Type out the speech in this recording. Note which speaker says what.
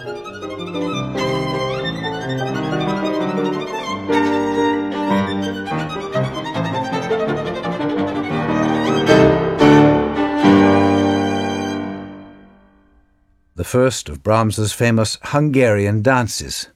Speaker 1: The first of Brahms's famous Hungarian dances.